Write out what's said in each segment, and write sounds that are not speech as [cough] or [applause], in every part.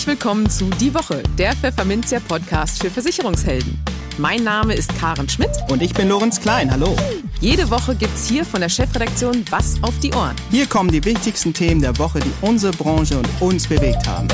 Herzlich willkommen zu Die Woche, der Pfefferminzia Podcast für Versicherungshelden. Mein Name ist Karen Schmidt. Und ich bin Lorenz Klein. Hallo. Jede Woche gibt's hier von der Chefredaktion Was auf die Ohren. Hier kommen die wichtigsten Themen der Woche, die unsere Branche und uns bewegt haben.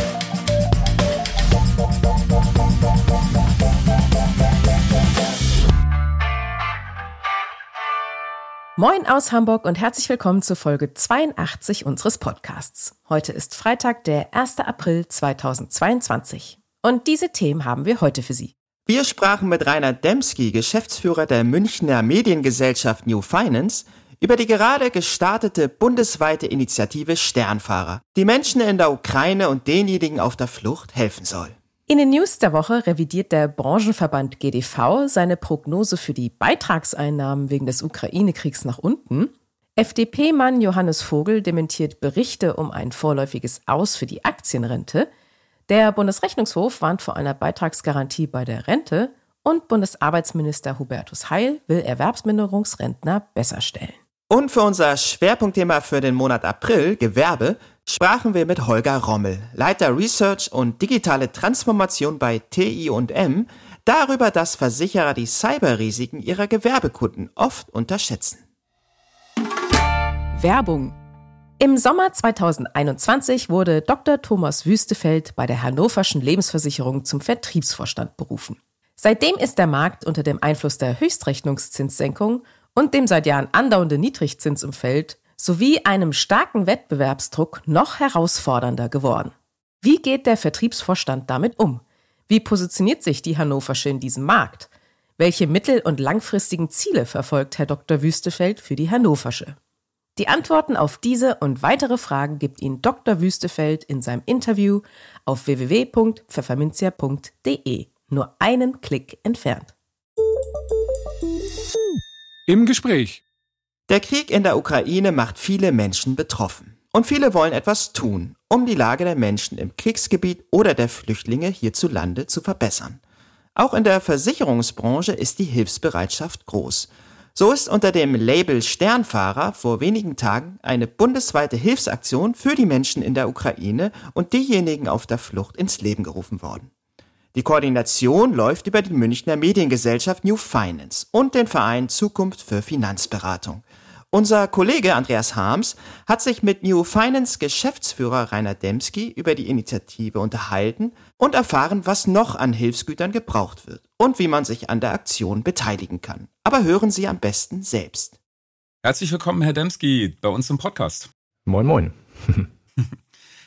Moin aus Hamburg und herzlich willkommen zur Folge 82 unseres Podcasts. Heute ist Freitag, der 1. April 2022. Und diese Themen haben wir heute für Sie. Wir sprachen mit Rainer Demski, Geschäftsführer der Münchner Mediengesellschaft New Finance, über die gerade gestartete bundesweite Initiative Sternfahrer, die Menschen in der Ukraine und denjenigen auf der Flucht helfen soll. In den News der Woche revidiert der Branchenverband GDV seine Prognose für die Beitragseinnahmen wegen des Ukraine-Kriegs nach unten. FDP-Mann Johannes Vogel dementiert Berichte um ein vorläufiges Aus für die Aktienrente. Der Bundesrechnungshof warnt vor einer Beitragsgarantie bei der Rente und Bundesarbeitsminister Hubertus Heil will Erwerbsminderungsrentner besser stellen. Und für unser Schwerpunktthema für den Monat April, Gewerbe, sprachen wir mit Holger Rommel, Leiter Research und digitale Transformation bei TI&M, darüber, dass Versicherer die Cyberrisiken ihrer Gewerbekunden oft unterschätzen. Werbung im Sommer 2021 wurde Dr. Thomas Wüstefeld bei der Hannoverschen Lebensversicherung zum Vertriebsvorstand berufen. Seitdem ist der Markt unter dem Einfluss der Höchstrechnungszinssenkung und dem seit Jahren andauernden Niedrigzinsumfeld sowie einem starken Wettbewerbsdruck noch herausfordernder geworden. Wie geht der Vertriebsvorstand damit um? Wie positioniert sich die Hannoversche in diesem Markt? Welche mittel- und langfristigen Ziele verfolgt Herr Dr. Wüstefeld für die Hannoversche? Die Antworten auf diese und weitere Fragen gibt Ihnen Dr. Wüstefeld in seinem Interview auf www.pfefferminzia.de. Nur einen Klick entfernt. Im Gespräch der Krieg in der Ukraine macht viele Menschen betroffen. Und viele wollen etwas tun, um die Lage der Menschen im Kriegsgebiet oder der Flüchtlinge hierzulande zu verbessern. Auch in der Versicherungsbranche ist die Hilfsbereitschaft groß. So ist unter dem Label Sternfahrer vor wenigen Tagen eine bundesweite Hilfsaktion für die Menschen in der Ukraine und diejenigen auf der Flucht ins Leben gerufen worden. Die Koordination läuft über die Münchner Mediengesellschaft New Finance und den Verein Zukunft für Finanzberatung. Unser Kollege Andreas Harms hat sich mit New Finance Geschäftsführer Rainer Demski über die Initiative unterhalten und erfahren, was noch an Hilfsgütern gebraucht wird und wie man sich an der Aktion beteiligen kann. Aber hören Sie am besten selbst. Herzlich willkommen, Herr Demski, bei uns im Podcast. Moin, moin. [laughs]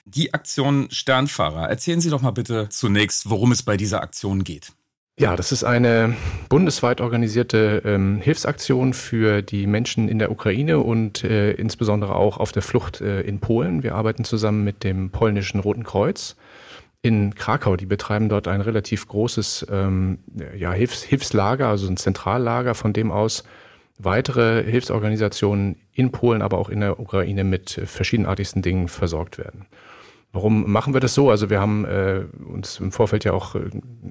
Die Aktion Sternfahrer. Erzählen Sie doch mal bitte zunächst, worum es bei dieser Aktion geht. Ja, das ist eine bundesweit organisierte ähm, Hilfsaktion für die Menschen in der Ukraine und äh, insbesondere auch auf der Flucht äh, in Polen. Wir arbeiten zusammen mit dem polnischen Roten Kreuz in Krakau. Die betreiben dort ein relativ großes ähm, ja, Hilfs Hilfslager, also ein Zentrallager, von dem aus weitere Hilfsorganisationen in Polen, aber auch in der Ukraine mit verschiedenartigsten Dingen versorgt werden. Warum machen wir das so? Also wir haben äh, uns im Vorfeld ja auch äh,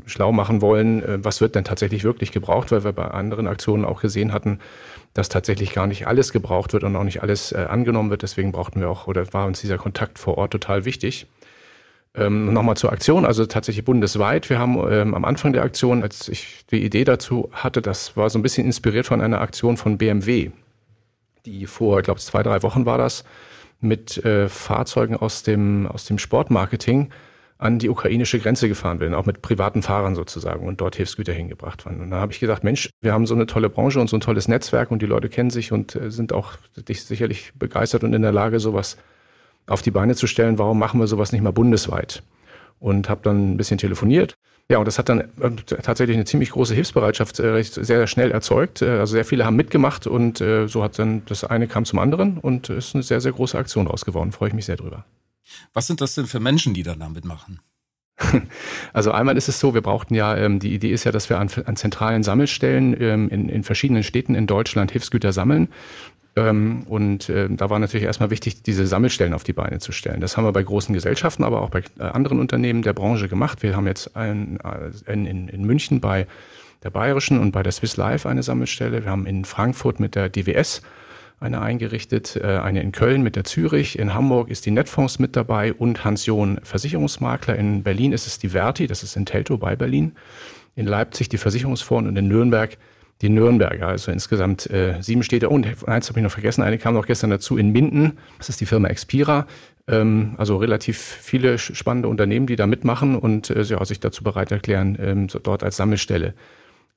schlau machen wollen, äh, was wird denn tatsächlich wirklich gebraucht, weil wir bei anderen Aktionen auch gesehen hatten, dass tatsächlich gar nicht alles gebraucht wird und auch nicht alles äh, angenommen wird. Deswegen brauchten wir auch oder war uns dieser Kontakt vor Ort total wichtig. Ähm, Nochmal zur Aktion, also tatsächlich bundesweit. Wir haben ähm, am Anfang der Aktion, als ich die Idee dazu hatte, das war so ein bisschen inspiriert von einer Aktion von BMW, die vor, ich glaube, zwei, drei Wochen war das, mit äh, Fahrzeugen aus dem, aus dem Sportmarketing an die ukrainische Grenze gefahren werden, auch mit privaten Fahrern sozusagen und dort Hilfsgüter hingebracht waren. Und da habe ich gedacht, Mensch, wir haben so eine tolle Branche und so ein tolles Netzwerk und die Leute kennen sich und äh, sind auch sicherlich begeistert und in der Lage, sowas auf die Beine zu stellen. Warum machen wir sowas nicht mal bundesweit? Und habe dann ein bisschen telefoniert ja, und das hat dann äh, tatsächlich eine ziemlich große Hilfsbereitschaft äh, recht, sehr schnell erzeugt. Äh, also sehr viele haben mitgemacht und so hat dann das eine kam zum anderen und ist eine sehr, sehr große Aktion raus geworden. Freue ich mich sehr drüber. Was sind das denn für Menschen, die dann damit machen? [laughs] Also einmal ist es so, wir brauchten ja, ähm, die Idee ist ja, dass wir an, an zentralen Sammelstellen ähm, in, in verschiedenen Städten in Deutschland Hilfsgüter sammeln. Ähm, und äh, da war natürlich erstmal wichtig, diese Sammelstellen auf die Beine zu stellen. Das haben wir bei großen Gesellschaften, aber auch bei äh, anderen Unternehmen der Branche gemacht. Wir haben jetzt ein, äh, in, in, München bei der Bayerischen und bei der Swiss Life eine Sammelstelle. Wir haben in Frankfurt mit der DWS eine eingerichtet, eine in Köln mit der Zürich, in Hamburg ist die Netfonds mit dabei und Hans John Versicherungsmakler. In Berlin ist es die Verti, das ist in Teltow bei Berlin. In Leipzig die Versicherungsfonds und in Nürnberg die Nürnberger, also insgesamt äh, sieben Städte. Und eins habe ich noch vergessen, eine kam noch gestern dazu in Minden, das ist die Firma Expira. Ähm, also relativ viele spannende Unternehmen, die da mitmachen und äh, ja, sich dazu bereit erklären, ähm, so dort als Sammelstelle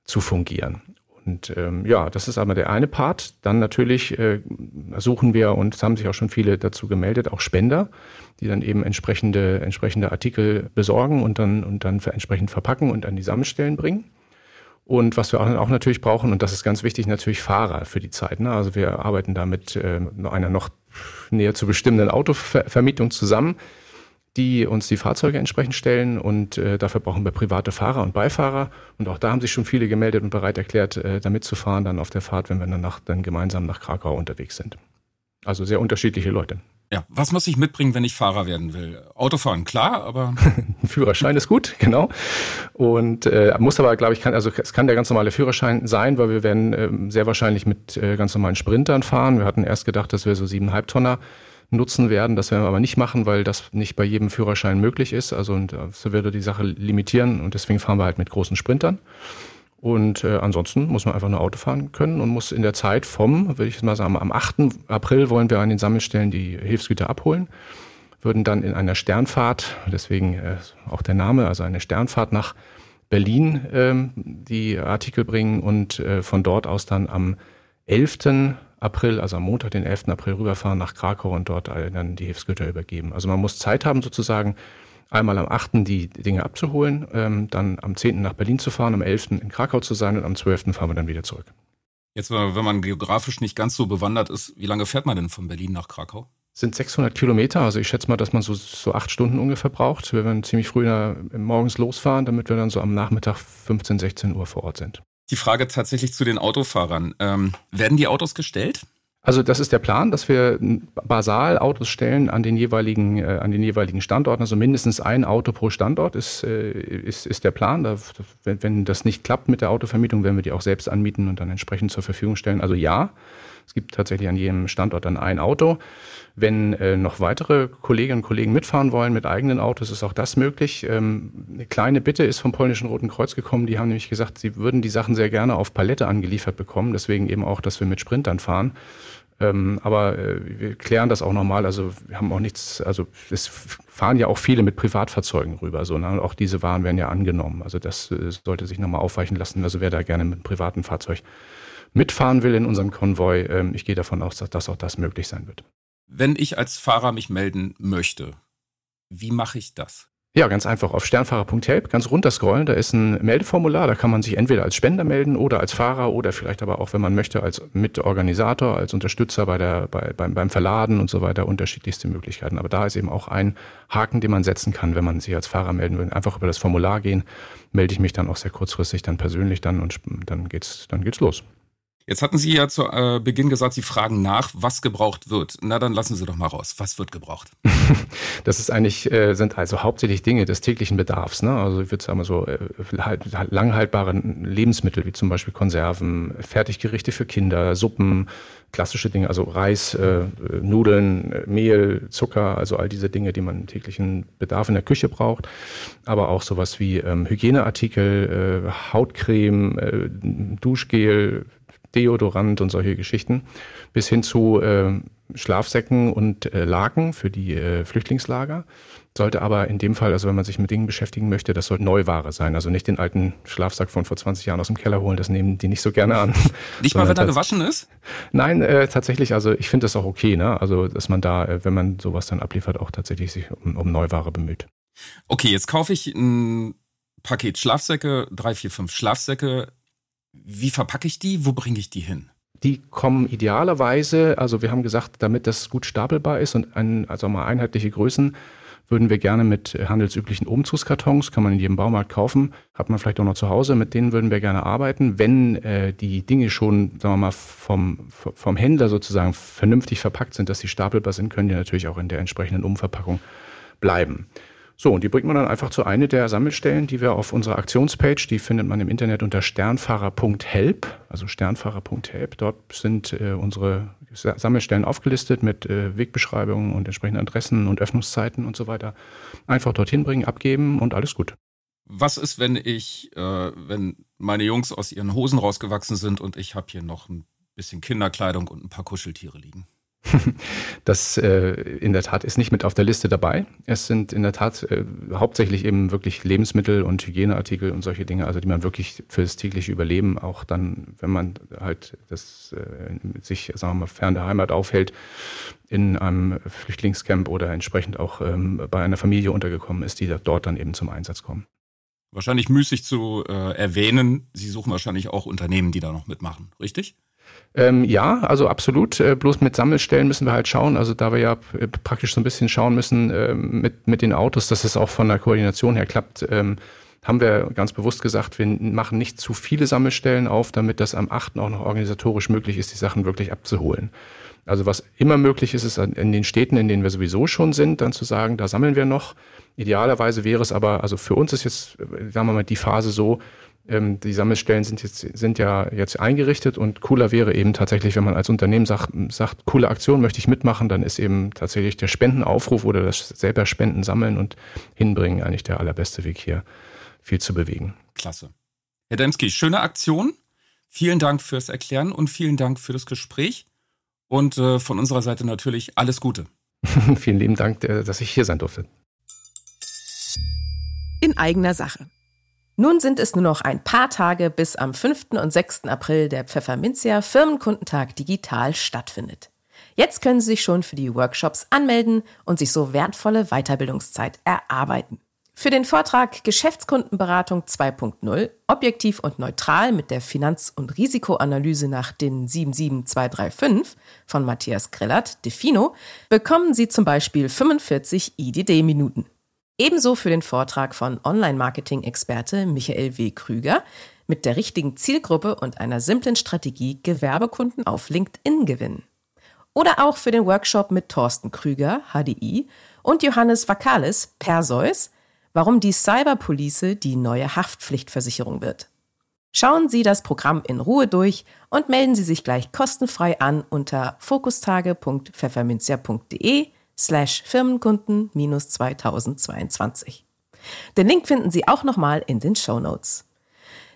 zu fungieren. Und ähm, ja, das ist aber der eine Part. Dann natürlich äh, suchen wir, und es haben sich auch schon viele dazu gemeldet, auch Spender, die dann eben entsprechende, entsprechende Artikel besorgen und dann, und dann entsprechend verpacken und an die Sammelstellen bringen. Und was wir auch, natürlich brauchen, und das ist ganz wichtig, natürlich Fahrer für die Zeit. Ne? Also wir arbeiten da mit äh, einer noch näher zu bestimmenden Autovermietung zusammen die uns die Fahrzeuge entsprechend stellen und äh, dafür brauchen wir private Fahrer und Beifahrer und auch da haben sich schon viele gemeldet und bereit erklärt, äh, da mitzufahren dann auf der Fahrt, wenn wir dann, nach, dann gemeinsam nach Krakau unterwegs sind. Also sehr unterschiedliche Leute. Ja, was muss ich mitbringen, wenn ich Fahrer werden will? Autofahren, klar, aber. [laughs] Ein Führerschein ist gut, genau. Und äh, muss aber, glaube ich, kann, also es kann der ganz normale Führerschein sein, weil wir werden äh, sehr wahrscheinlich mit äh, ganz normalen Sprintern fahren. Wir hatten erst gedacht, dass wir so siebeneinhalb Tonner nutzen werden. Das werden wir aber nicht machen, weil das nicht bei jedem Führerschein möglich ist. Also und das äh, würde die Sache limitieren und deswegen fahren wir halt mit großen Sprintern. Und äh, ansonsten muss man einfach nur Auto fahren können und muss in der Zeit vom, würde ich mal sagen, am 8. April wollen wir an den Sammelstellen die Hilfsgüter abholen, würden dann in einer Sternfahrt, deswegen äh, auch der Name, also eine Sternfahrt nach Berlin ähm, die Artikel bringen und äh, von dort aus dann am 11. April, also am Montag, den 11. April rüberfahren nach Krakau und dort dann die Hilfsgüter übergeben. Also man muss Zeit haben, sozusagen einmal am 8. die Dinge abzuholen, ähm, dann am 10. nach Berlin zu fahren, am 11. in Krakau zu sein und am 12. fahren wir dann wieder zurück. Jetzt, wenn man geografisch nicht ganz so bewandert ist, wie lange fährt man denn von Berlin nach Krakau? Sind 600 Kilometer, also ich schätze mal, dass man so, so acht Stunden ungefähr braucht. Wir werden ziemlich früh morgens losfahren, damit wir dann so am Nachmittag 15, 16 Uhr vor Ort sind die Frage tatsächlich zu den Autofahrern. Ähm, werden die Autos gestellt? Also das ist der Plan, dass wir basal Autos stellen an den jeweiligen, äh, an den jeweiligen Standorten. Also mindestens ein Auto pro Standort ist, äh, ist, ist der Plan. Da, wenn, wenn das nicht klappt mit der Autovermietung, werden wir die auch selbst anmieten und dann entsprechend zur Verfügung stellen. Also ja, es gibt tatsächlich an jedem Standort dann ein Auto. Wenn äh, noch weitere Kolleginnen und Kollegen mitfahren wollen mit eigenen Autos, ist auch das möglich. Ähm, eine kleine Bitte ist vom polnischen Roten Kreuz gekommen. Die haben nämlich gesagt, sie würden die Sachen sehr gerne auf Palette angeliefert bekommen. Deswegen eben auch, dass wir mit Sprintern fahren. Ähm, aber äh, wir klären das auch nochmal. Also wir haben auch nichts, also es fahren ja auch viele mit Privatfahrzeugen rüber. So, ne? Und auch diese Waren werden ja angenommen. Also das äh, sollte sich nochmal aufweichen lassen. Also wer da gerne mit einem privaten Fahrzeug mitfahren will in unserem Konvoi, ähm, ich gehe davon aus, dass das auch das möglich sein wird. Wenn ich als Fahrer mich melden möchte, wie mache ich das? Ja, ganz einfach auf sternfahrer.help, ganz runterscrollen, da ist ein Meldeformular, da kann man sich entweder als Spender melden oder als Fahrer oder vielleicht aber auch, wenn man möchte, als Mitorganisator, als Unterstützer bei der, bei, beim, beim Verladen und so weiter, unterschiedlichste Möglichkeiten. Aber da ist eben auch ein Haken, den man setzen kann, wenn man sich als Fahrer melden will. Einfach über das Formular gehen, melde ich mich dann auch sehr kurzfristig dann persönlich dann und dann geht's, dann geht's los. Jetzt hatten Sie ja zu äh, Beginn gesagt, Sie fragen nach, was gebraucht wird. Na, dann lassen Sie doch mal raus. Was wird gebraucht? [laughs] das ist eigentlich, äh, sind also hauptsächlich Dinge des täglichen Bedarfs. Ne? Also ich würde sagen, so äh, halt, langhaltbare Lebensmittel wie zum Beispiel Konserven, Fertiggerichte für Kinder, Suppen, klassische Dinge, also Reis, äh, Nudeln, Mehl, Zucker, also all diese Dinge, die man im täglichen Bedarf in der Küche braucht. Aber auch sowas wie ähm, Hygieneartikel, äh, Hautcreme, äh, Duschgel, Deodorant und solche Geschichten, bis hin zu äh, Schlafsäcken und äh, Laken für die äh, Flüchtlingslager. Sollte aber in dem Fall, also wenn man sich mit Dingen beschäftigen möchte, das soll Neuware sein. Also nicht den alten Schlafsack von vor 20 Jahren aus dem Keller holen, das nehmen die nicht so gerne an. [laughs] Nicht mal, wenn er gewaschen ist? Nein, äh, tatsächlich, also ich finde das auch okay, ne? Also, dass man da, äh, wenn man sowas dann abliefert, auch tatsächlich sich um, um Neuware bemüht. Okay, jetzt kaufe ich ein Paket Schlafsäcke, drei, vier, fünf Schlafsäcke wie verpacke ich die? Wo bringe ich die hin? Die kommen idealerweise, also wir haben gesagt, damit das gut stapelbar ist und ein, also mal einheitliche Größen, würden wir gerne mit handelsüblichen Umzugskartons, kann man in jedem Baumarkt kaufen, hat man vielleicht auch noch zu Hause, mit denen würden wir gerne arbeiten. Wenn äh, die Dinge schon, sagen wir mal, vom, vom Händler sozusagen vernünftig verpackt sind, dass sie stapelbar sind, können die natürlich auch in der entsprechenden Umverpackung bleiben. So, und die bringt man dann einfach zu einer der Sammelstellen, die wir auf unserer Aktionspage, die findet man im Internet unter sternfahrer.help, also sternfahrer.help. Dort sind äh, unsere Sammelstellen aufgelistet mit äh, Wegbeschreibungen und entsprechenden Adressen und Öffnungszeiten und so weiter. Einfach dorthin bringen, abgeben und alles gut. Was ist, wenn ich, äh, wenn meine Jungs aus ihren Hosen rausgewachsen sind und ich habe hier noch ein bisschen Kinderkleidung und ein paar Kuscheltiere liegen? [laughs] Das äh, in der Tat ist nicht mit auf der Liste dabei. Es sind in der Tat äh, hauptsächlich eben wirklich Lebensmittel und Hygieneartikel und solche Dinge, also die man wirklich fürs tägliche Überleben auch dann, wenn man halt das äh, sich, sagen wir mal, fern der Heimat aufhält, in einem Flüchtlingscamp oder entsprechend auch ähm, bei einer Familie untergekommen ist, die dort dann eben zum Einsatz kommen. Wahrscheinlich müßig zu äh, erwähnen, Sie suchen wahrscheinlich auch Unternehmen, die da noch mitmachen, richtig? Ähm, ja, also absolut. Äh, bloß mit Sammelstellen müssen wir halt schauen. Also da wir ja äh, praktisch so ein bisschen schauen müssen äh, mit, mit den Autos, dass es auch von der Koordination her klappt, ähm, haben wir ganz bewusst gesagt, wir machen nicht zu viele Sammelstellen auf, damit das am 8. auch noch organisatorisch möglich ist, die Sachen wirklich abzuholen. Also was immer möglich ist, ist in den Städten, in denen wir sowieso schon sind, dann zu sagen, da sammeln wir noch. Idealerweise wäre es aber, also für uns ist jetzt, äh, sagen wir mal, die Phase so, ähm, die Sammelstellen sind jetzt sind ja jetzt eingerichtet und cooler wäre eben tatsächlich, wenn man als Unternehmen sagt, sagt, coole Aktion möchte ich mitmachen, dann ist eben tatsächlich der Spendenaufruf oder das selber Spenden sammeln und hinbringen eigentlich der allerbeste Weg hier, viel zu bewegen. Klasse. Herr Demski, schöne Aktion. Vielen Dank fürs Erklären und vielen Dank für das Gespräch. Und äh, von unserer Seite natürlich alles Gute. [laughs] vielen lieben Dank, dass ich hier sein durfte. In eigener Sache. Nun sind es nur noch ein paar Tage, bis am 5. und 6. April der Pfefferminzia Firmenkundentag digital stattfindet. Jetzt können Sie sich schon für die Workshops anmelden und sich so wertvolle Weiterbildungszeit erarbeiten. Für den Vortrag Geschäftskundenberatung 2.0, objektiv und neutral mit der Finanz- und Risikoanalyse nach den 77235 von Matthias Grillert, Defino, bekommen Sie zum Beispiel 45 IDD-Minuten. Ebenso für den Vortrag von Online-Marketing-Experte Michael W. Krüger mit der richtigen Zielgruppe und einer simplen Strategie Gewerbekunden auf LinkedIn gewinnen. Oder auch für den Workshop mit Thorsten Krüger, HDI, und Johannes Vakalis, Perseus, warum die Cyberpolice die neue Haftpflichtversicherung wird. Schauen Sie das Programm in Ruhe durch und melden Sie sich gleich kostenfrei an unter fokustage.pfefferminzia.de slash Firmenkunden-2022. Den Link finden Sie auch nochmal in den Show Notes.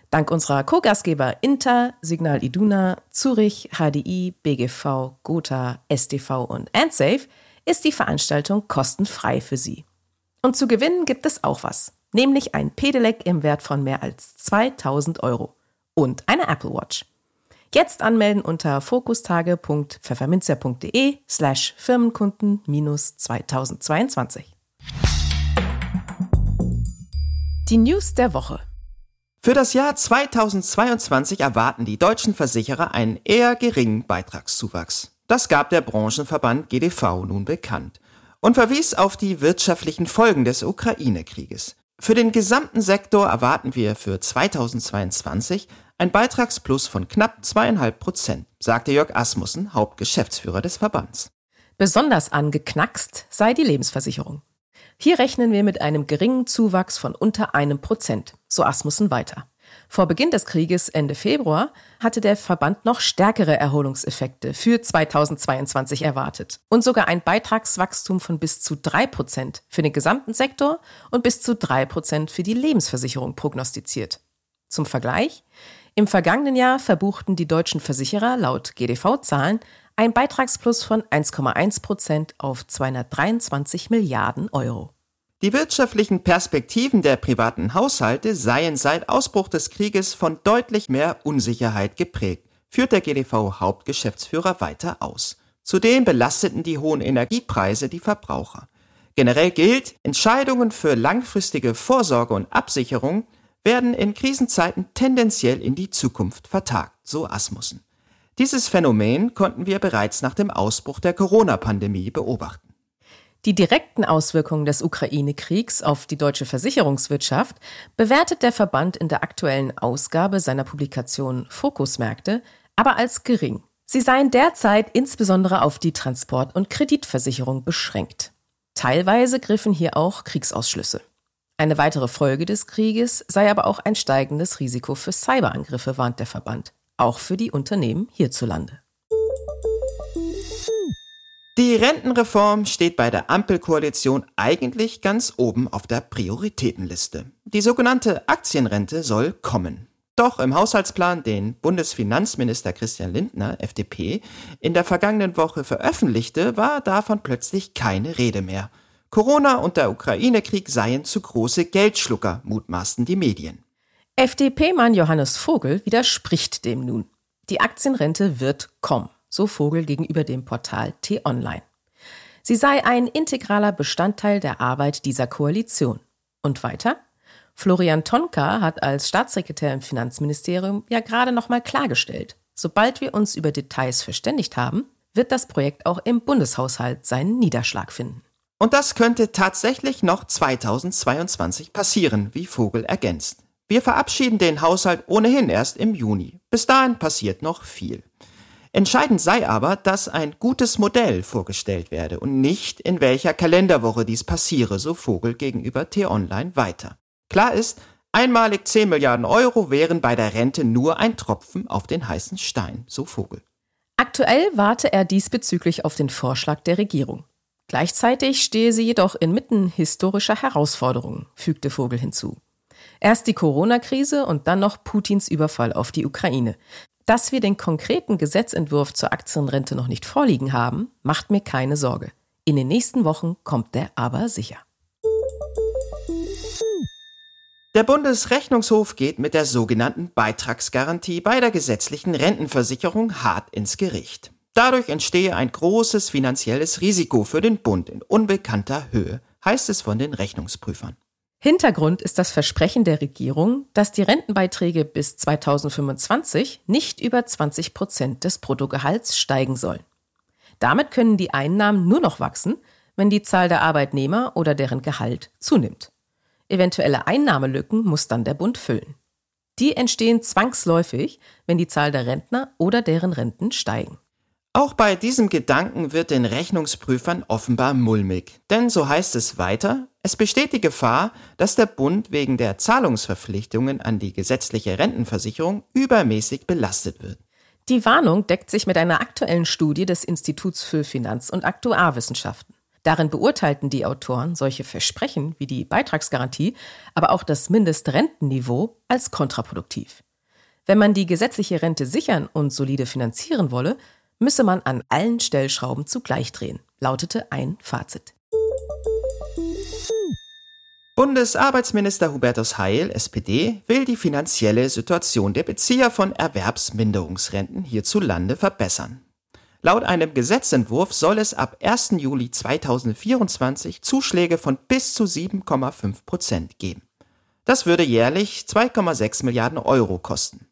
Dank unserer Co-Gastgeber Inter, Signal Iduna, Zurich, HDI, BGV, Gotha, STV und AndSafe ist die Veranstaltung kostenfrei für Sie. Und zu gewinnen gibt es auch was, nämlich ein Pedelec im Wert von mehr als 2000 Euro und eine Apple Watch. Jetzt anmelden unter fokustage.pfefferminzer.de slash Firmenkunden-2022. Die News der Woche. Für das Jahr 2022 erwarten die deutschen Versicherer einen eher geringen Beitragszuwachs. Das gab der Branchenverband GDV nun bekannt und verwies auf die wirtschaftlichen Folgen des Ukraine-Krieges. Für den gesamten Sektor erwarten wir für 2022 ein Beitragsplus von knapp zweieinhalb Prozent, sagte Jörg Asmussen, Hauptgeschäftsführer des Verbands. Besonders angeknackst sei die Lebensversicherung. Hier rechnen wir mit einem geringen Zuwachs von unter einem Prozent, so Asmussen weiter. Vor Beginn des Krieges Ende Februar hatte der Verband noch stärkere Erholungseffekte für 2022 erwartet und sogar ein Beitragswachstum von bis zu drei Prozent für den gesamten Sektor und bis zu drei Prozent für die Lebensversicherung prognostiziert. Zum Vergleich, im vergangenen Jahr verbuchten die deutschen Versicherer laut GDV-Zahlen ein Beitragsplus von 1,1 Prozent auf 223 Milliarden Euro. Die wirtschaftlichen Perspektiven der privaten Haushalte seien seit Ausbruch des Krieges von deutlich mehr Unsicherheit geprägt, führt der GDV-Hauptgeschäftsführer weiter aus. Zudem belasteten die hohen Energiepreise die Verbraucher. Generell gilt, Entscheidungen für langfristige Vorsorge und Absicherung werden in Krisenzeiten tendenziell in die Zukunft vertagt, so Asmussen. Dieses Phänomen konnten wir bereits nach dem Ausbruch der Corona-Pandemie beobachten. Die direkten Auswirkungen des Ukraine-Kriegs auf die deutsche Versicherungswirtschaft bewertet der Verband in der aktuellen Ausgabe seiner Publikation Fokusmärkte aber als gering. Sie seien derzeit insbesondere auf die Transport- und Kreditversicherung beschränkt. Teilweise griffen hier auch Kriegsausschlüsse. Eine weitere Folge des Krieges sei aber auch ein steigendes Risiko für Cyberangriffe, warnt der Verband, auch für die Unternehmen hierzulande. Die Rentenreform steht bei der Ampelkoalition eigentlich ganz oben auf der Prioritätenliste. Die sogenannte Aktienrente soll kommen. Doch im Haushaltsplan, den Bundesfinanzminister Christian Lindner, FDP, in der vergangenen Woche veröffentlichte, war davon plötzlich keine Rede mehr. Corona und der Ukraine-Krieg seien zu große Geldschlucker, mutmaßten die Medien. FDP-Mann Johannes Vogel widerspricht dem nun. Die Aktienrente wird kommen so Vogel gegenüber dem Portal T-Online. Sie sei ein integraler Bestandteil der Arbeit dieser Koalition. Und weiter? Florian Tonka hat als Staatssekretär im Finanzministerium ja gerade noch mal klargestellt, sobald wir uns über Details verständigt haben, wird das Projekt auch im Bundeshaushalt seinen Niederschlag finden. Und das könnte tatsächlich noch 2022 passieren, wie Vogel ergänzt. Wir verabschieden den Haushalt ohnehin erst im Juni. Bis dahin passiert noch viel. Entscheidend sei aber, dass ein gutes Modell vorgestellt werde und nicht in welcher Kalenderwoche dies passiere, so Vogel gegenüber T-Online weiter. Klar ist, einmalig 10 Milliarden Euro wären bei der Rente nur ein Tropfen auf den heißen Stein, so Vogel. Aktuell warte er diesbezüglich auf den Vorschlag der Regierung. Gleichzeitig stehe sie jedoch inmitten historischer Herausforderungen, fügte Vogel hinzu. Erst die Corona-Krise und dann noch Putins Überfall auf die Ukraine. Dass wir den konkreten Gesetzentwurf zur Aktienrente noch nicht vorliegen haben, macht mir keine Sorge. In den nächsten Wochen kommt der aber sicher. Der Bundesrechnungshof geht mit der sogenannten Beitragsgarantie bei der gesetzlichen Rentenversicherung hart ins Gericht. Dadurch entstehe ein großes finanzielles Risiko für den Bund in unbekannter Höhe, heißt es von den Rechnungsprüfern. Hintergrund ist das Versprechen der Regierung, dass die Rentenbeiträge bis 2025 nicht über 20 Prozent des Bruttogehalts steigen sollen. Damit können die Einnahmen nur noch wachsen, wenn die Zahl der Arbeitnehmer oder deren Gehalt zunimmt. Eventuelle Einnahmelücken muss dann der Bund füllen. Die entstehen zwangsläufig, wenn die Zahl der Rentner oder deren Renten steigen. Auch bei diesem Gedanken wird den Rechnungsprüfern offenbar mulmig, denn so heißt es weiter, es besteht die Gefahr, dass der Bund wegen der Zahlungsverpflichtungen an die gesetzliche Rentenversicherung übermäßig belastet wird. Die Warnung deckt sich mit einer aktuellen Studie des Instituts für Finanz- und Aktuarwissenschaften. Darin beurteilten die Autoren solche Versprechen wie die Beitragsgarantie, aber auch das Mindestrentenniveau als kontraproduktiv. Wenn man die gesetzliche Rente sichern und solide finanzieren wolle, müsse man an allen Stellschrauben zugleich drehen, lautete ein Fazit. Bundesarbeitsminister Hubertus Heil, SPD, will die finanzielle Situation der Bezieher von Erwerbsminderungsrenten hierzulande verbessern. Laut einem Gesetzentwurf soll es ab 1. Juli 2024 Zuschläge von bis zu 7,5 Prozent geben. Das würde jährlich 2,6 Milliarden Euro kosten.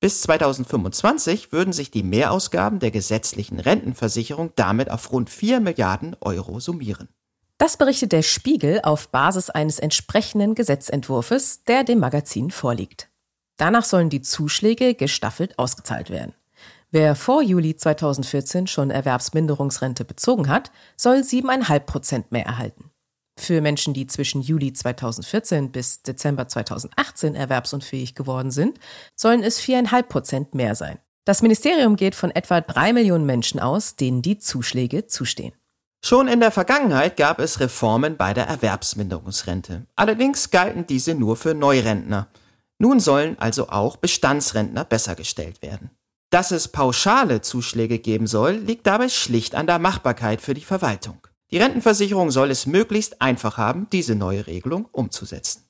Bis 2025 würden sich die Mehrausgaben der gesetzlichen Rentenversicherung damit auf rund 4 Milliarden Euro summieren. Das berichtet der Spiegel auf Basis eines entsprechenden Gesetzentwurfs, der dem Magazin vorliegt. Danach sollen die Zuschläge gestaffelt ausgezahlt werden. Wer vor Juli 2014 schon Erwerbsminderungsrente bezogen hat, soll 7,5 Prozent mehr erhalten. Für Menschen, die zwischen Juli 2014 bis Dezember 2018 erwerbsunfähig geworden sind, sollen es 4,5 Prozent mehr sein. Das Ministerium geht von etwa drei Millionen Menschen aus, denen die Zuschläge zustehen. Schon in der Vergangenheit gab es Reformen bei der Erwerbsminderungsrente. Allerdings galten diese nur für Neurentner. Nun sollen also auch Bestandsrentner besser gestellt werden. Dass es pauschale Zuschläge geben soll, liegt dabei schlicht an der Machbarkeit für die Verwaltung. Die Rentenversicherung soll es möglichst einfach haben, diese neue Regelung umzusetzen.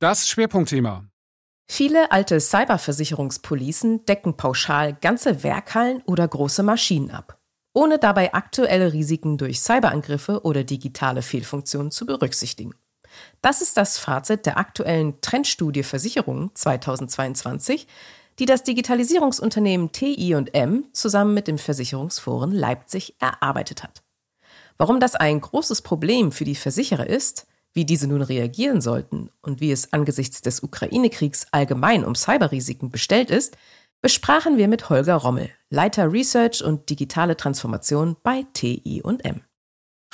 Das Schwerpunktthema. Viele alte Cyberversicherungspolicen decken pauschal ganze Werkhallen oder große Maschinen ab, ohne dabei aktuelle Risiken durch Cyberangriffe oder digitale Fehlfunktionen zu berücksichtigen. Das ist das Fazit der aktuellen Trendstudie Versicherungen 2022, die das Digitalisierungsunternehmen TI&M zusammen mit dem Versicherungsforen Leipzig erarbeitet hat. Warum das ein großes Problem für die Versicherer ist, wie diese nun reagieren sollten und wie es angesichts des Ukraine-Kriegs allgemein um Cyberrisiken bestellt ist, besprachen wir mit Holger Rommel, Leiter Research und digitale Transformation bei TI&M.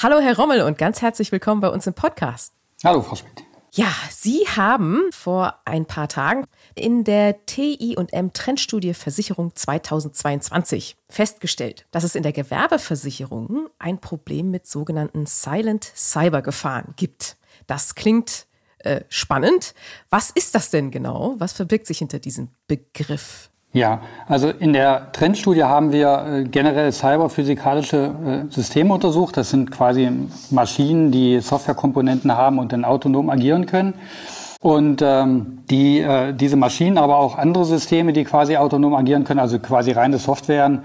Hallo Herr Rommel und ganz herzlich willkommen bei uns im Podcast. Hallo Frau Schmidt. Ja, Sie haben vor ein paar Tagen in der TI&M Trendstudie Versicherung 2022 festgestellt, dass es in der Gewerbeversicherung ein Problem mit sogenannten Silent Cyber Gefahren gibt. Das klingt äh, spannend. Was ist das denn genau? Was verbirgt sich hinter diesem Begriff? Ja, also in der Trendstudie haben wir äh, generell cyberphysikalische äh, Systeme untersucht. Das sind quasi Maschinen, die Softwarekomponenten haben und dann autonom agieren können. Und ähm, die, äh, diese Maschinen, aber auch andere Systeme, die quasi autonom agieren können, also quasi reine Softwaren,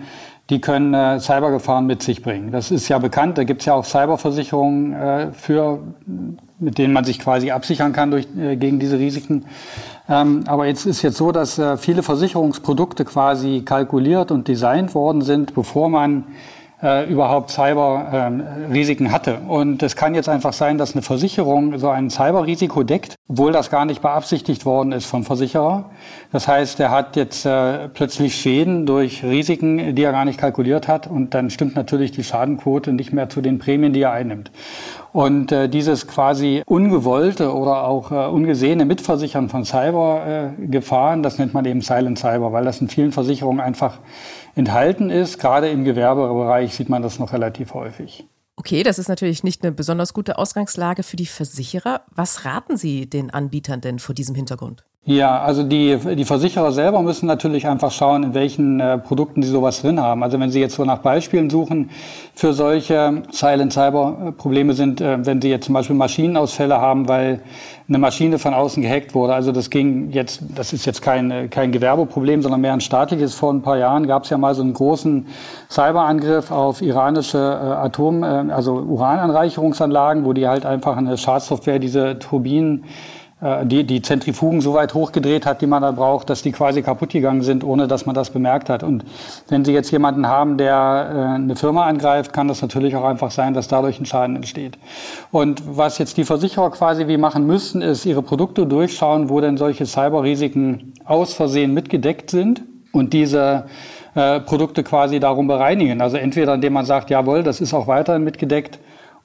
die können äh, Cybergefahren mit sich bringen. Das ist ja bekannt. Da gibt es ja auch Cyberversicherungen äh, für, mit denen man sich quasi absichern kann durch, äh, gegen diese Risiken. Ähm, aber jetzt ist jetzt so, dass äh, viele Versicherungsprodukte quasi kalkuliert und designt worden sind, bevor man äh, überhaupt Cyber-Risiken ähm, hatte. Und es kann jetzt einfach sein, dass eine Versicherung so ein Cyber-Risiko deckt, obwohl das gar nicht beabsichtigt worden ist vom Versicherer. Das heißt, er hat jetzt äh, plötzlich Schäden durch Risiken, die er gar nicht kalkuliert hat. Und dann stimmt natürlich die Schadenquote nicht mehr zu den Prämien, die er einnimmt. Und äh, dieses quasi ungewollte oder auch äh, ungesehene Mitversichern von Cybergefahren, äh, das nennt man eben Silent Cyber, weil das in vielen Versicherungen einfach enthalten ist. Gerade im Gewerbebereich sieht man das noch relativ häufig. Okay, das ist natürlich nicht eine besonders gute Ausgangslage für die Versicherer. Was raten Sie den Anbietern denn vor diesem Hintergrund? Ja, also die, die Versicherer selber müssen natürlich einfach schauen, in welchen äh, Produkten sie sowas drin haben. Also wenn sie jetzt so nach Beispielen suchen für solche Silent Cyber Probleme sind, äh, wenn sie jetzt zum Beispiel Maschinenausfälle haben, weil eine Maschine von außen gehackt wurde. Also das ging jetzt, das ist jetzt kein, kein Gewerbeproblem, sondern mehr ein staatliches. Vor ein paar Jahren gab es ja mal so einen großen Cyberangriff auf iranische äh, Atom, äh, also Urananreicherungsanlagen, wo die halt einfach eine Schadsoftware diese Turbinen äh, die, die Zentrifugen so weit hochgedreht hat, die man da braucht, dass die quasi kaputt gegangen sind, ohne dass man das bemerkt hat. Und wenn Sie jetzt jemanden haben, der äh, eine Firma angreift, kann das natürlich auch einfach sein, dass dadurch ein Schaden entsteht. Und was jetzt die Versicherer quasi wie machen müssen, ist ihre Produkte durchschauen, wo denn solche Cyberrisiken aus Versehen mitgedeckt sind und diese äh, Produkte quasi darum bereinigen. Also entweder indem man sagt, jawohl, das ist auch weiterhin mitgedeckt,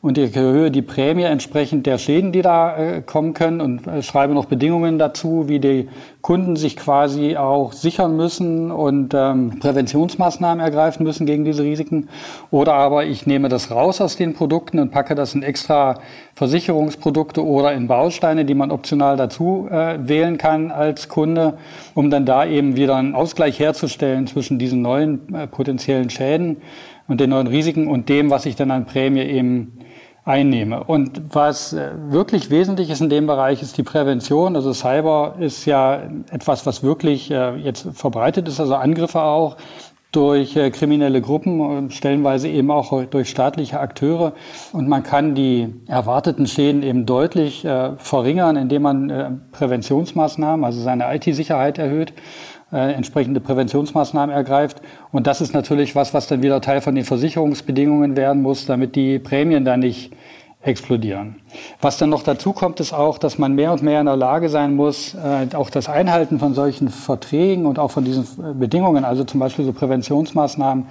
und ich erhöhe die Prämie entsprechend der Schäden, die da äh, kommen können und äh, schreibe noch Bedingungen dazu, wie die Kunden sich quasi auch sichern müssen und ähm, Präventionsmaßnahmen ergreifen müssen gegen diese Risiken. Oder aber ich nehme das raus aus den Produkten und packe das in extra Versicherungsprodukte oder in Bausteine, die man optional dazu äh, wählen kann als Kunde, um dann da eben wieder einen Ausgleich herzustellen zwischen diesen neuen äh, potenziellen Schäden und den neuen Risiken und dem, was ich dann an Prämie eben einnehme. Und was äh, wirklich wesentlich ist in dem Bereich, ist die Prävention. Also Cyber ist ja etwas, was wirklich äh, jetzt verbreitet ist, also Angriffe auch durch äh, kriminelle Gruppen, stellenweise eben auch durch staatliche Akteure. Und man kann die erwarteten Schäden eben deutlich verringern, indem man Präventionsmaßnahmen, also seine IT-Sicherheit erhöht äh, entsprechende Präventionsmaßnahmen ergreift. Und das ist natürlich was, was dann wieder Teil von den Versicherungsbedingungen werden muss, damit die Prämien dann nicht explodieren. Was dann noch dazu kommt, ist auch, dass man mehr und mehr in der Lage sein muss, äh, auch das Einhalten von solchen Verträgen und auch von diesen Bedingungen, also zum Beispiel so Präventionsmaßnahmen,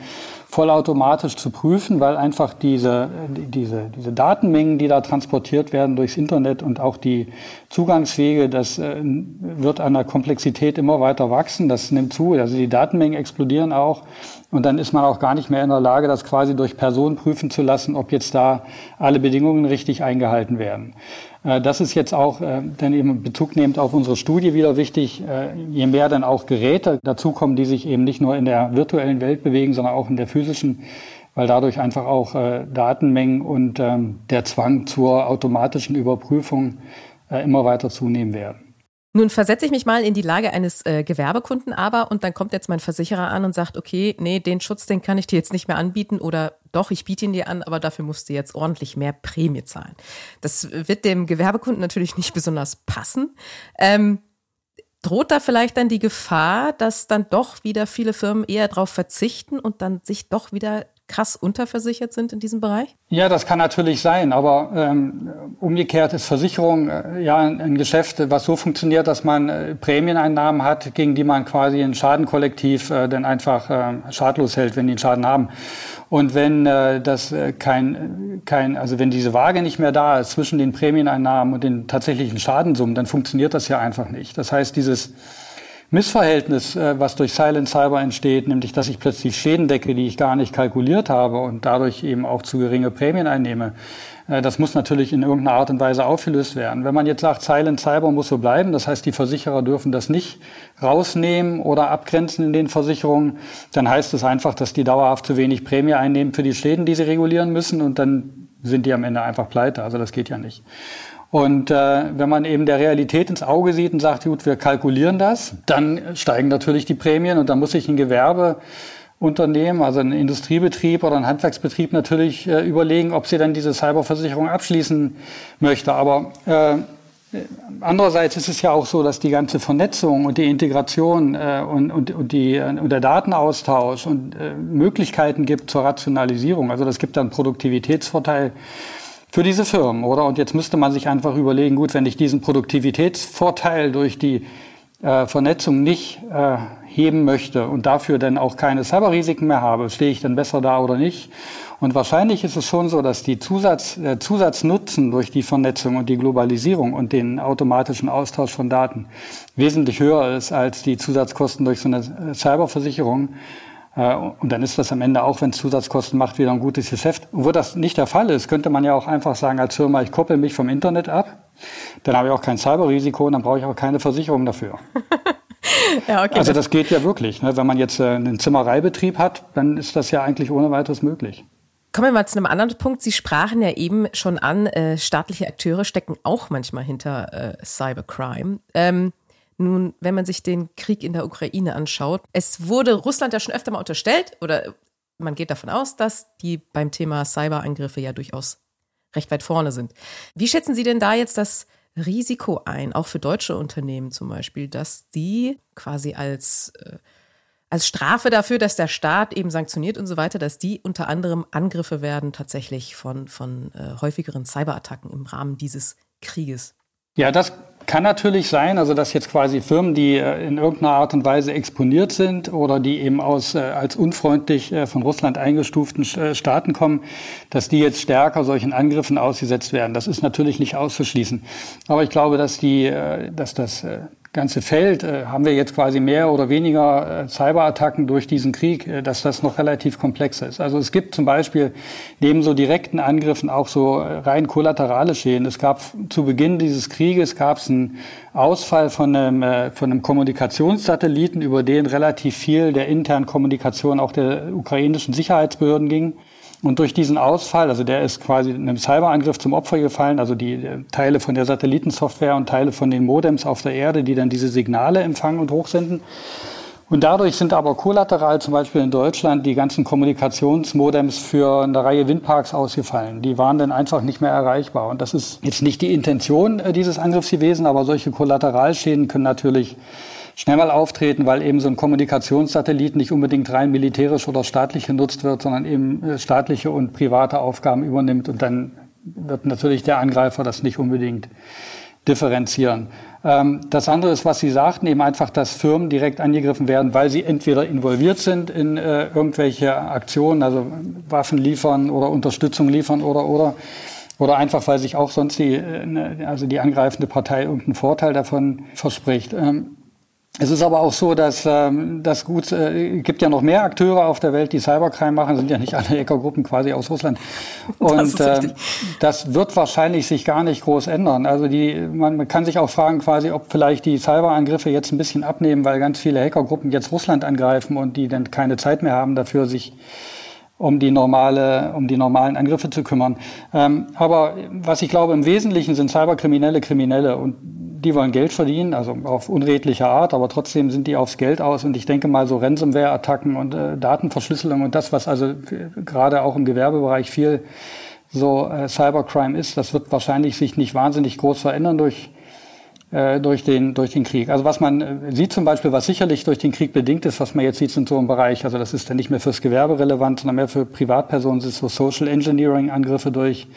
vollautomatisch zu prüfen, weil einfach diese, diese, diese Datenmengen, die da transportiert werden durchs Internet und auch die Zugangswege, das äh, wird an der Komplexität immer weiter wachsen, das nimmt zu, also die Datenmengen explodieren auch. Und dann ist man auch gar nicht mehr in der Lage, das quasi durch Personen prüfen zu lassen, ob jetzt da alle Bedingungen richtig eingehalten werden. Äh, das ist jetzt auch äh, dann eben Bezug nehmend auf unsere Studie wieder wichtig. Äh, je mehr dann auch Geräte dazukommen, die sich eben nicht nur in der virtuellen Welt bewegen, sondern auch in der physischen, weil dadurch einfach auch Datenmengen und ähm, der Zwang zur automatischen Überprüfung immer weiter zunehmen werden. Nun versetze ich mich mal in die Lage eines äh, Gewerbekunden aber und dann kommt jetzt mein Versicherer an und sagt, okay, nee, den Schutz, den kann ich dir jetzt nicht mehr anbieten oder doch, ich biete ihn dir an, aber dafür musst du jetzt ordentlich mehr Prämie zahlen. Das wird dem Gewerbekunden natürlich nicht besonders passen. Ähm, droht da vielleicht dann die Gefahr, dass dann doch wieder viele Firmen eher darauf verzichten und dann sich doch wieder krass unterversichert sind in diesem Bereich? Ja, das kann natürlich sein, aber ähm, umgekehrt ist Versicherung äh, ja ein, ein, Geschäft, was so funktioniert, dass man äh, Prämieneinnahmen hat, gegen die man quasi ein Schadenkollektiv äh, dann einfach äh, schadlos hält, wenn die einen Schaden haben. Und wenn äh, das äh, kein, kein, also wenn diese Waage nicht mehr da ist zwischen den Prämieneinnahmen und den tatsächlichen Schadensummen, dann funktioniert das ja einfach nicht. Das heißt, dieses Missverhältnis, äh, was durch Silent Cyber entsteht, nämlich dass ich plötzlich Schäden decke, die ich gar nicht kalkuliert habe und dadurch eben auch zu geringe Prämien einnehme, äh, das muss natürlich in irgendeiner Art und Weise aufgelöst werden. Wenn man jetzt sagt, Silent Cyber muss so bleiben, das heißt, die Versicherer dürfen das nicht rausnehmen oder abgrenzen in den Versicherungen, dann heißt es einfach, dass die dauerhaft zu wenig Prämie einnehmen für die Schäden, die sie regulieren müssen und dann sind die am Ende einfach pleite. Also das geht ja nicht. Und äh, wenn man eben der Realität ins Auge sieht und sagt, gut, wir kalkulieren das, dann steigen natürlich die Prämien und dann muss sich ein Gewerbeunternehmen, also ein Industriebetrieb oder ein Handwerksbetrieb natürlich äh, überlegen, ob sie dann diese Cyberversicherung abschließen möchte. Aber äh, Andererseits ist es ja auch so, dass die ganze Vernetzung und die Integration äh, und, und, und, die, und der Datenaustausch und äh, Möglichkeiten gibt zur Rationalisierung. Also das gibt dann Produktivitätsvorteil für diese Firmen, oder? Und jetzt müsste man sich einfach überlegen, gut, wenn ich diesen Produktivitätsvorteil durch die äh, Vernetzung nicht äh, heben möchte und dafür dann auch keine Cyberrisiken mehr habe, stehe ich dann besser da oder nicht? Und wahrscheinlich ist es schon so, dass die Zusatz, äh, Zusatznutzen durch die Vernetzung und die Globalisierung und den automatischen Austausch von Daten wesentlich höher ist als die Zusatzkosten durch so eine äh, Cyberversicherung. Äh, und dann ist das am Ende auch, wenn es Zusatzkosten macht, wieder ein gutes Geschäft. Und wo das nicht der Fall ist, könnte man ja auch einfach sagen als Firma, ich koppel mich vom Internet ab, dann habe ich auch kein Cyberrisiko und dann brauche ich auch keine Versicherung dafür. [laughs] ja, okay, also das geht ja wirklich. Ne? Wenn man jetzt äh, einen Zimmereibetrieb hat, dann ist das ja eigentlich ohne weiteres möglich. Kommen wir mal zu einem anderen Punkt. Sie sprachen ja eben schon an, äh, staatliche Akteure stecken auch manchmal hinter äh, Cybercrime. Ähm, nun, wenn man sich den Krieg in der Ukraine anschaut, es wurde Russland ja schon öfter mal unterstellt oder man geht davon aus, dass die beim Thema Cyberangriffe ja durchaus recht weit vorne sind. Wie schätzen Sie denn da jetzt das Risiko ein, auch für deutsche Unternehmen zum Beispiel, dass die quasi als, äh, als Strafe dafür, dass der Staat eben sanktioniert und so weiter, dass die unter anderem Angriffe werden tatsächlich von, von äh, häufigeren Cyberattacken im Rahmen dieses Krieges? Ja, das kann natürlich sein, also dass jetzt quasi Firmen, die äh, in irgendeiner Art und Weise exponiert sind oder die eben aus, äh, als unfreundlich äh, von Russland eingestuften Staaten kommen, dass die jetzt stärker solchen Angriffen ausgesetzt werden. Das ist natürlich nicht auszuschließen. Aber ich glaube, dass die, dass das ganze Feld, äh, haben wir jetzt quasi mehr oder weniger äh, Cyberattacken durch diesen Krieg, äh, dass das noch relativ komplex ist. Also es gibt zum Beispiel neben so direkten Angriffen auch so äh, rein kollaterale Schäden. Es gab zu Beginn dieses Krieges gab es einen Ausfall von einem, äh, von einem Kommunikationssatelliten, über den relativ viel der internen Kommunikation auch der ukrainischen Sicherheitsbehörden ging. Und durch diesen Ausfall, also der ist quasi einem Cyberangriff zum Opfer gefallen, also die äh, Teile von der Satellitensoftware und Teile von den Modems auf der Erde, die dann diese Signale empfangen und hochsenden. Und dadurch sind aber kollateral zum Beispiel in Deutschland die ganzen Kommunikationsmodems für eine Reihe Windparks ausgefallen. Die waren dann einfach nicht mehr erreichbar. Und das ist jetzt nicht die Intention äh, dieses Angriffs gewesen, aber solche Kollateralschäden können natürlich schnell mal auftreten, weil eben so ein Kommunikationssatellit nicht unbedingt rein militärisch oder staatlich genutzt wird, sondern eben äh, staatliche und private Aufgaben übernimmt. Und dann wird natürlich der Angreifer das nicht unbedingt differenzieren. Ähm, das andere ist, was Sie sagten, eben einfach, dass Firmen direkt angegriffen werden, weil sie entweder involviert sind in äh, irgendwelche Aktionen, also Waffen liefern oder Unterstützung liefern oder oder oder einfach, weil sich auch sonst die, äh, ne, also die angreifende Partei irgendeinen Vorteil davon verspricht. Es ist aber auch so, dass ähm, das gut äh, gibt ja noch mehr Akteure auf der Welt, die Cybercrime machen, sind ja nicht alle Hackergruppen quasi aus Russland. Und das, äh, das wird wahrscheinlich sich gar nicht groß ändern. Also die, man, man kann sich auch fragen, quasi, ob vielleicht die Cyberangriffe jetzt ein bisschen abnehmen, weil ganz viele Hackergruppen jetzt Russland angreifen und die dann keine Zeit mehr haben dafür, sich um die normale, um die normalen Angriffe zu kümmern. Ähm, aber was ich glaube, im Wesentlichen sind Cyberkriminelle Kriminelle und die wollen Geld verdienen, also auf unredliche Art, aber trotzdem sind die aufs Geld aus. Und ich denke mal, so Ransomware-Attacken und äh, Datenverschlüsselung und das, was also gerade auch im Gewerbebereich viel so äh, Cybercrime ist, das wird wahrscheinlich sich nicht wahnsinnig groß verändern durch durch den, durch den Krieg. Also was man äh, sieht zum Beispiel, was sicherlich durch den Krieg bedingt ist, was man jetzt sieht, sind so im Bereich, also das ist dann nicht mehr fürs Gewerbe relevant, sondern mehr für Privatpersonen, sind so Social Engineering Angriffe durch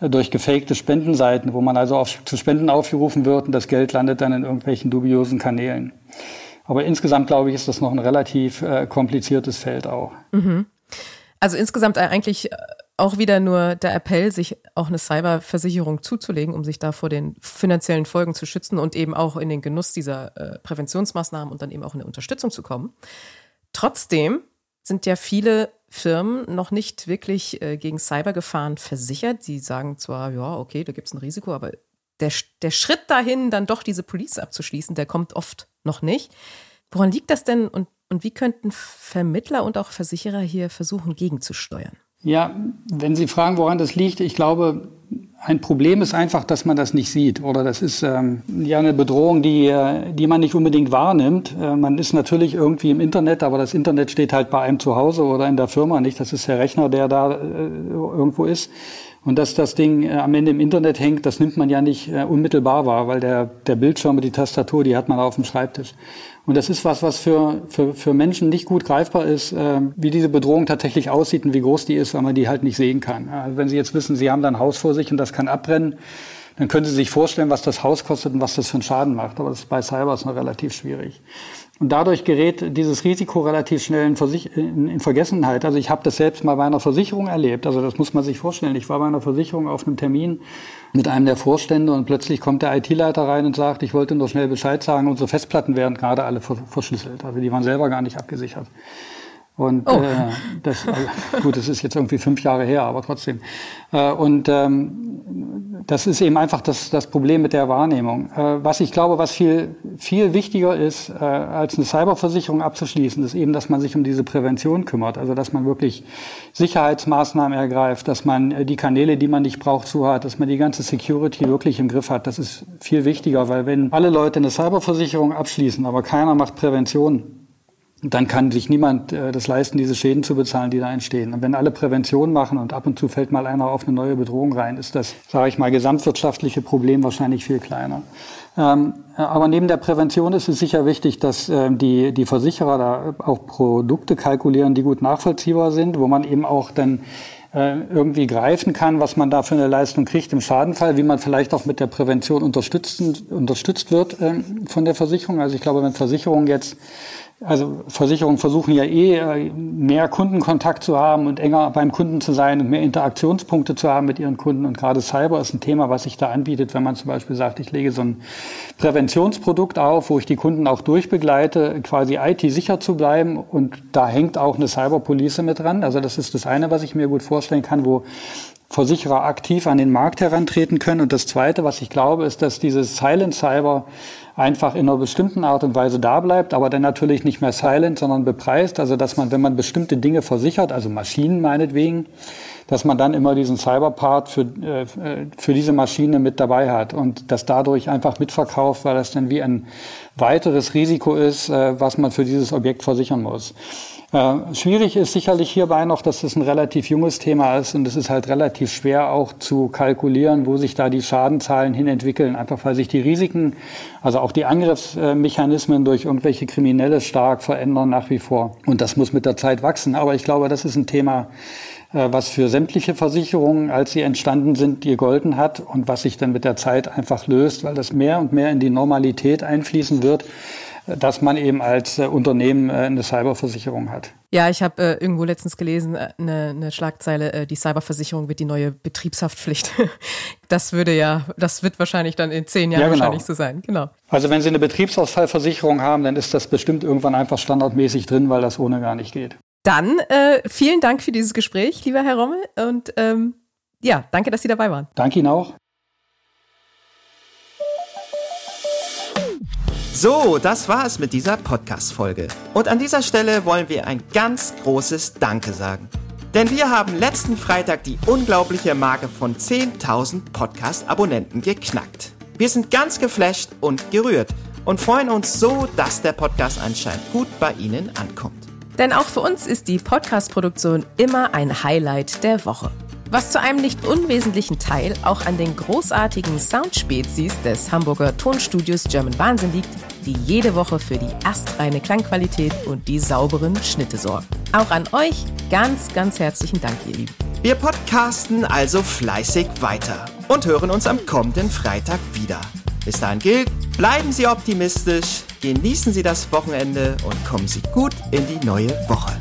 äh, durch gefakte Spendenseiten, wo man also auf, zu Spenden aufgerufen wird und das Geld landet dann in irgendwelchen dubiosen Kanälen. Aber insgesamt, glaube ich, ist das noch ein relativ äh, kompliziertes Feld auch. Mhm. Also insgesamt eigentlich auch wieder nur der Appell, sich auch eine Cyberversicherung zuzulegen, um sich da vor den finanziellen Folgen zu schützen und eben auch in den Genuss dieser äh, Präventionsmaßnahmen und dann eben auch in eine Unterstützung zu kommen. Trotzdem sind ja viele Firmen noch nicht wirklich äh, gegen Cybergefahren versichert. Sie sagen zwar, ja, okay, da gibt es ein Risiko, aber der, der Schritt dahin, dann doch diese Police abzuschließen, der kommt oft noch nicht. Woran liegt das denn und, und wie könnten Vermittler und auch Versicherer hier versuchen, gegenzusteuern? Ja, wenn Sie fragen, woran das liegt, ich glaube, ein Problem ist einfach, dass man das nicht sieht. Oder das ist ähm, ja eine Bedrohung, die, äh, die man nicht unbedingt wahrnimmt. Äh, man ist natürlich irgendwie im Internet, aber das Internet steht halt bei einem zu Hause oder in der Firma nicht. Das ist der Rechner, der da äh, irgendwo ist. Und dass das Ding äh, am Ende im Internet hängt, das nimmt man ja nicht äh, unmittelbar wahr, weil der, der Bildschirm, die Tastatur, die hat man auf dem Schreibtisch. Und das ist was, was für, für, für Menschen nicht gut greifbar ist, äh, wie diese Bedrohung tatsächlich aussieht und wie groß die ist, weil man die halt nicht sehen kann. Also wenn Sie jetzt wissen, Sie haben da ein Haus vor sich und das kann abbrennen, dann können Sie sich vorstellen, was das Haus kostet und was das für einen Schaden macht. Aber das ist bei Cyber ist noch relativ schwierig. Und dadurch gerät dieses Risiko relativ schnell in, Versich in, in Vergessenheit. Also ich habe das selbst mal bei einer Versicherung erlebt. Also das muss man sich vorstellen. Ich war bei einer Versicherung auf einem Termin mit einem der Vorstände und plötzlich kommt der IT-Leiter rein und sagt, ich wollte nur schnell Bescheid sagen, unsere Festplatten werden gerade alle verschlüsselt. Also die waren selber gar nicht abgesichert. Und oh. äh, das, äh, [laughs] gut, das ist jetzt irgendwie fünf Jahre her, aber trotzdem. Äh, und ähm, das ist eben einfach das, das Problem mit der Wahrnehmung. Äh, was ich glaube, was viel, viel wichtiger ist, äh, als eine Cyberversicherung abzuschließen, ist eben, dass man sich um diese Prävention kümmert. Also, dass man wirklich Sicherheitsmaßnahmen ergreift, dass man äh, die Kanäle, die man nicht braucht, zu hat, dass man die ganze Security wirklich im Griff hat. Das ist viel wichtiger, weil wenn alle Leute eine Cyberversicherung abschließen, aber keiner macht Prävention, dann kann sich niemand äh, das leisten, diese Schäden zu bezahlen, die da entstehen. Und wenn alle Prävention machen und ab und zu fällt mal einer auf eine neue Bedrohung rein, ist das, sage ich mal, gesamtwirtschaftliche Problem wahrscheinlich viel kleiner. Ähm, aber neben der Prävention ist es sicher wichtig, dass äh, die, die Versicherer da auch Produkte kalkulieren, die gut nachvollziehbar sind, wo man eben auch dann äh, irgendwie greifen kann, was man da für eine Leistung kriegt im Schadenfall, wie man vielleicht auch mit der Prävention unterstützt, unterstützt wird äh, von der Versicherung. Also ich glaube, wenn Versicherungen jetzt also Versicherungen versuchen ja eh äh, mehr Kundenkontakt zu haben und enger beim Kunden zu sein und mehr Interaktionspunkte zu haben mit ihren Kunden. Und gerade Cyber ist ein Thema, was sich da anbietet, wenn man zum Beispiel sagt, ich lege so ein Präventionsprodukt auf, wo ich die Kunden auch durchbegleite, quasi IT-sicher zu bleiben. Und da hängt auch eine Cyberpolice mit dran. Also das ist das eine, was ich mir gut vorstellen kann, wo Versicherer aktiv an den Markt herantreten können. Und das Zweite, was ich glaube, ist, dass dieses Silent Cyber einfach in einer bestimmten Art und Weise da bleibt, aber dann natürlich nicht mehr silent, sondern bepreist. Also dass man, wenn man bestimmte Dinge versichert, also Maschinen meinetwegen, dass man dann immer diesen Cyberpart für, äh, für diese Maschine mit dabei hat und das dadurch einfach mitverkauft, weil das dann wie ein weiteres Risiko ist, äh, was man für dieses Objekt versichern muss. Schwierig ist sicherlich hierbei noch, dass es ein relativ junges Thema ist und es ist halt relativ schwer auch zu kalkulieren, wo sich da die Schadenzahlen hin entwickeln, einfach weil sich die Risiken, also auch die Angriffsmechanismen durch irgendwelche Kriminelle stark verändern nach wie vor. Und das muss mit der Zeit wachsen. Aber ich glaube, das ist ein Thema, äh, was für sämtliche Versicherungen, als sie entstanden sind, gegolten hat und was sich dann mit der Zeit einfach löst, weil das mehr und mehr in die Normalität einfließen wird dass man eben als äh, Unternehmen äh, eine Cyberversicherung hat. Ja, ich habe äh, irgendwo letztens gelesen, äh, eine, eine Schlagzeile, äh, die Cyberversicherung wird die neue Betriebshaftpflicht. [laughs] Das würde ja, das wird wahrscheinlich dann in zehn Jahren ja, genau. wahrscheinlich so sein. Genau. Also wenn Sie eine Betriebsausfallversicherung haben, dann ist das bestimmt irgendwann einfach standardmäßig drin, weil das ohne gar nicht geht. Dann äh, vielen Dank für dieses Gespräch, lieber Herr Rommel. Und ähm, ja, danke, dass Sie dabei waren. Danke Ihnen auch. So, das war es mit dieser Podcast-Folge. Und an dieser Stelle wollen wir ein ganz großes Danke sagen. Denn wir haben letzten Freitag die unglaubliche Marke von 10.000 Podcast-Abonnenten geknackt. Wir sind ganz geflasht und gerührt und freuen uns so, dass der Podcast anscheinend gut bei Ihnen ankommt. Denn auch für uns ist die Podcast-Produktion immer ein Highlight der Woche. Was zu einem nicht unwesentlichen Teil auch an den großartigen Soundspezies des Hamburger Tonstudios German Wahnsinn liegt, die jede Woche für die astreine Klangqualität und die sauberen Schnitte sorgen. Auch an euch ganz, ganz herzlichen Dank, ihr Lieben. Wir podcasten also fleißig weiter und hören uns am kommenden Freitag wieder. Bis dahin gilt, bleiben Sie optimistisch, genießen Sie das Wochenende und kommen Sie gut in die neue Woche.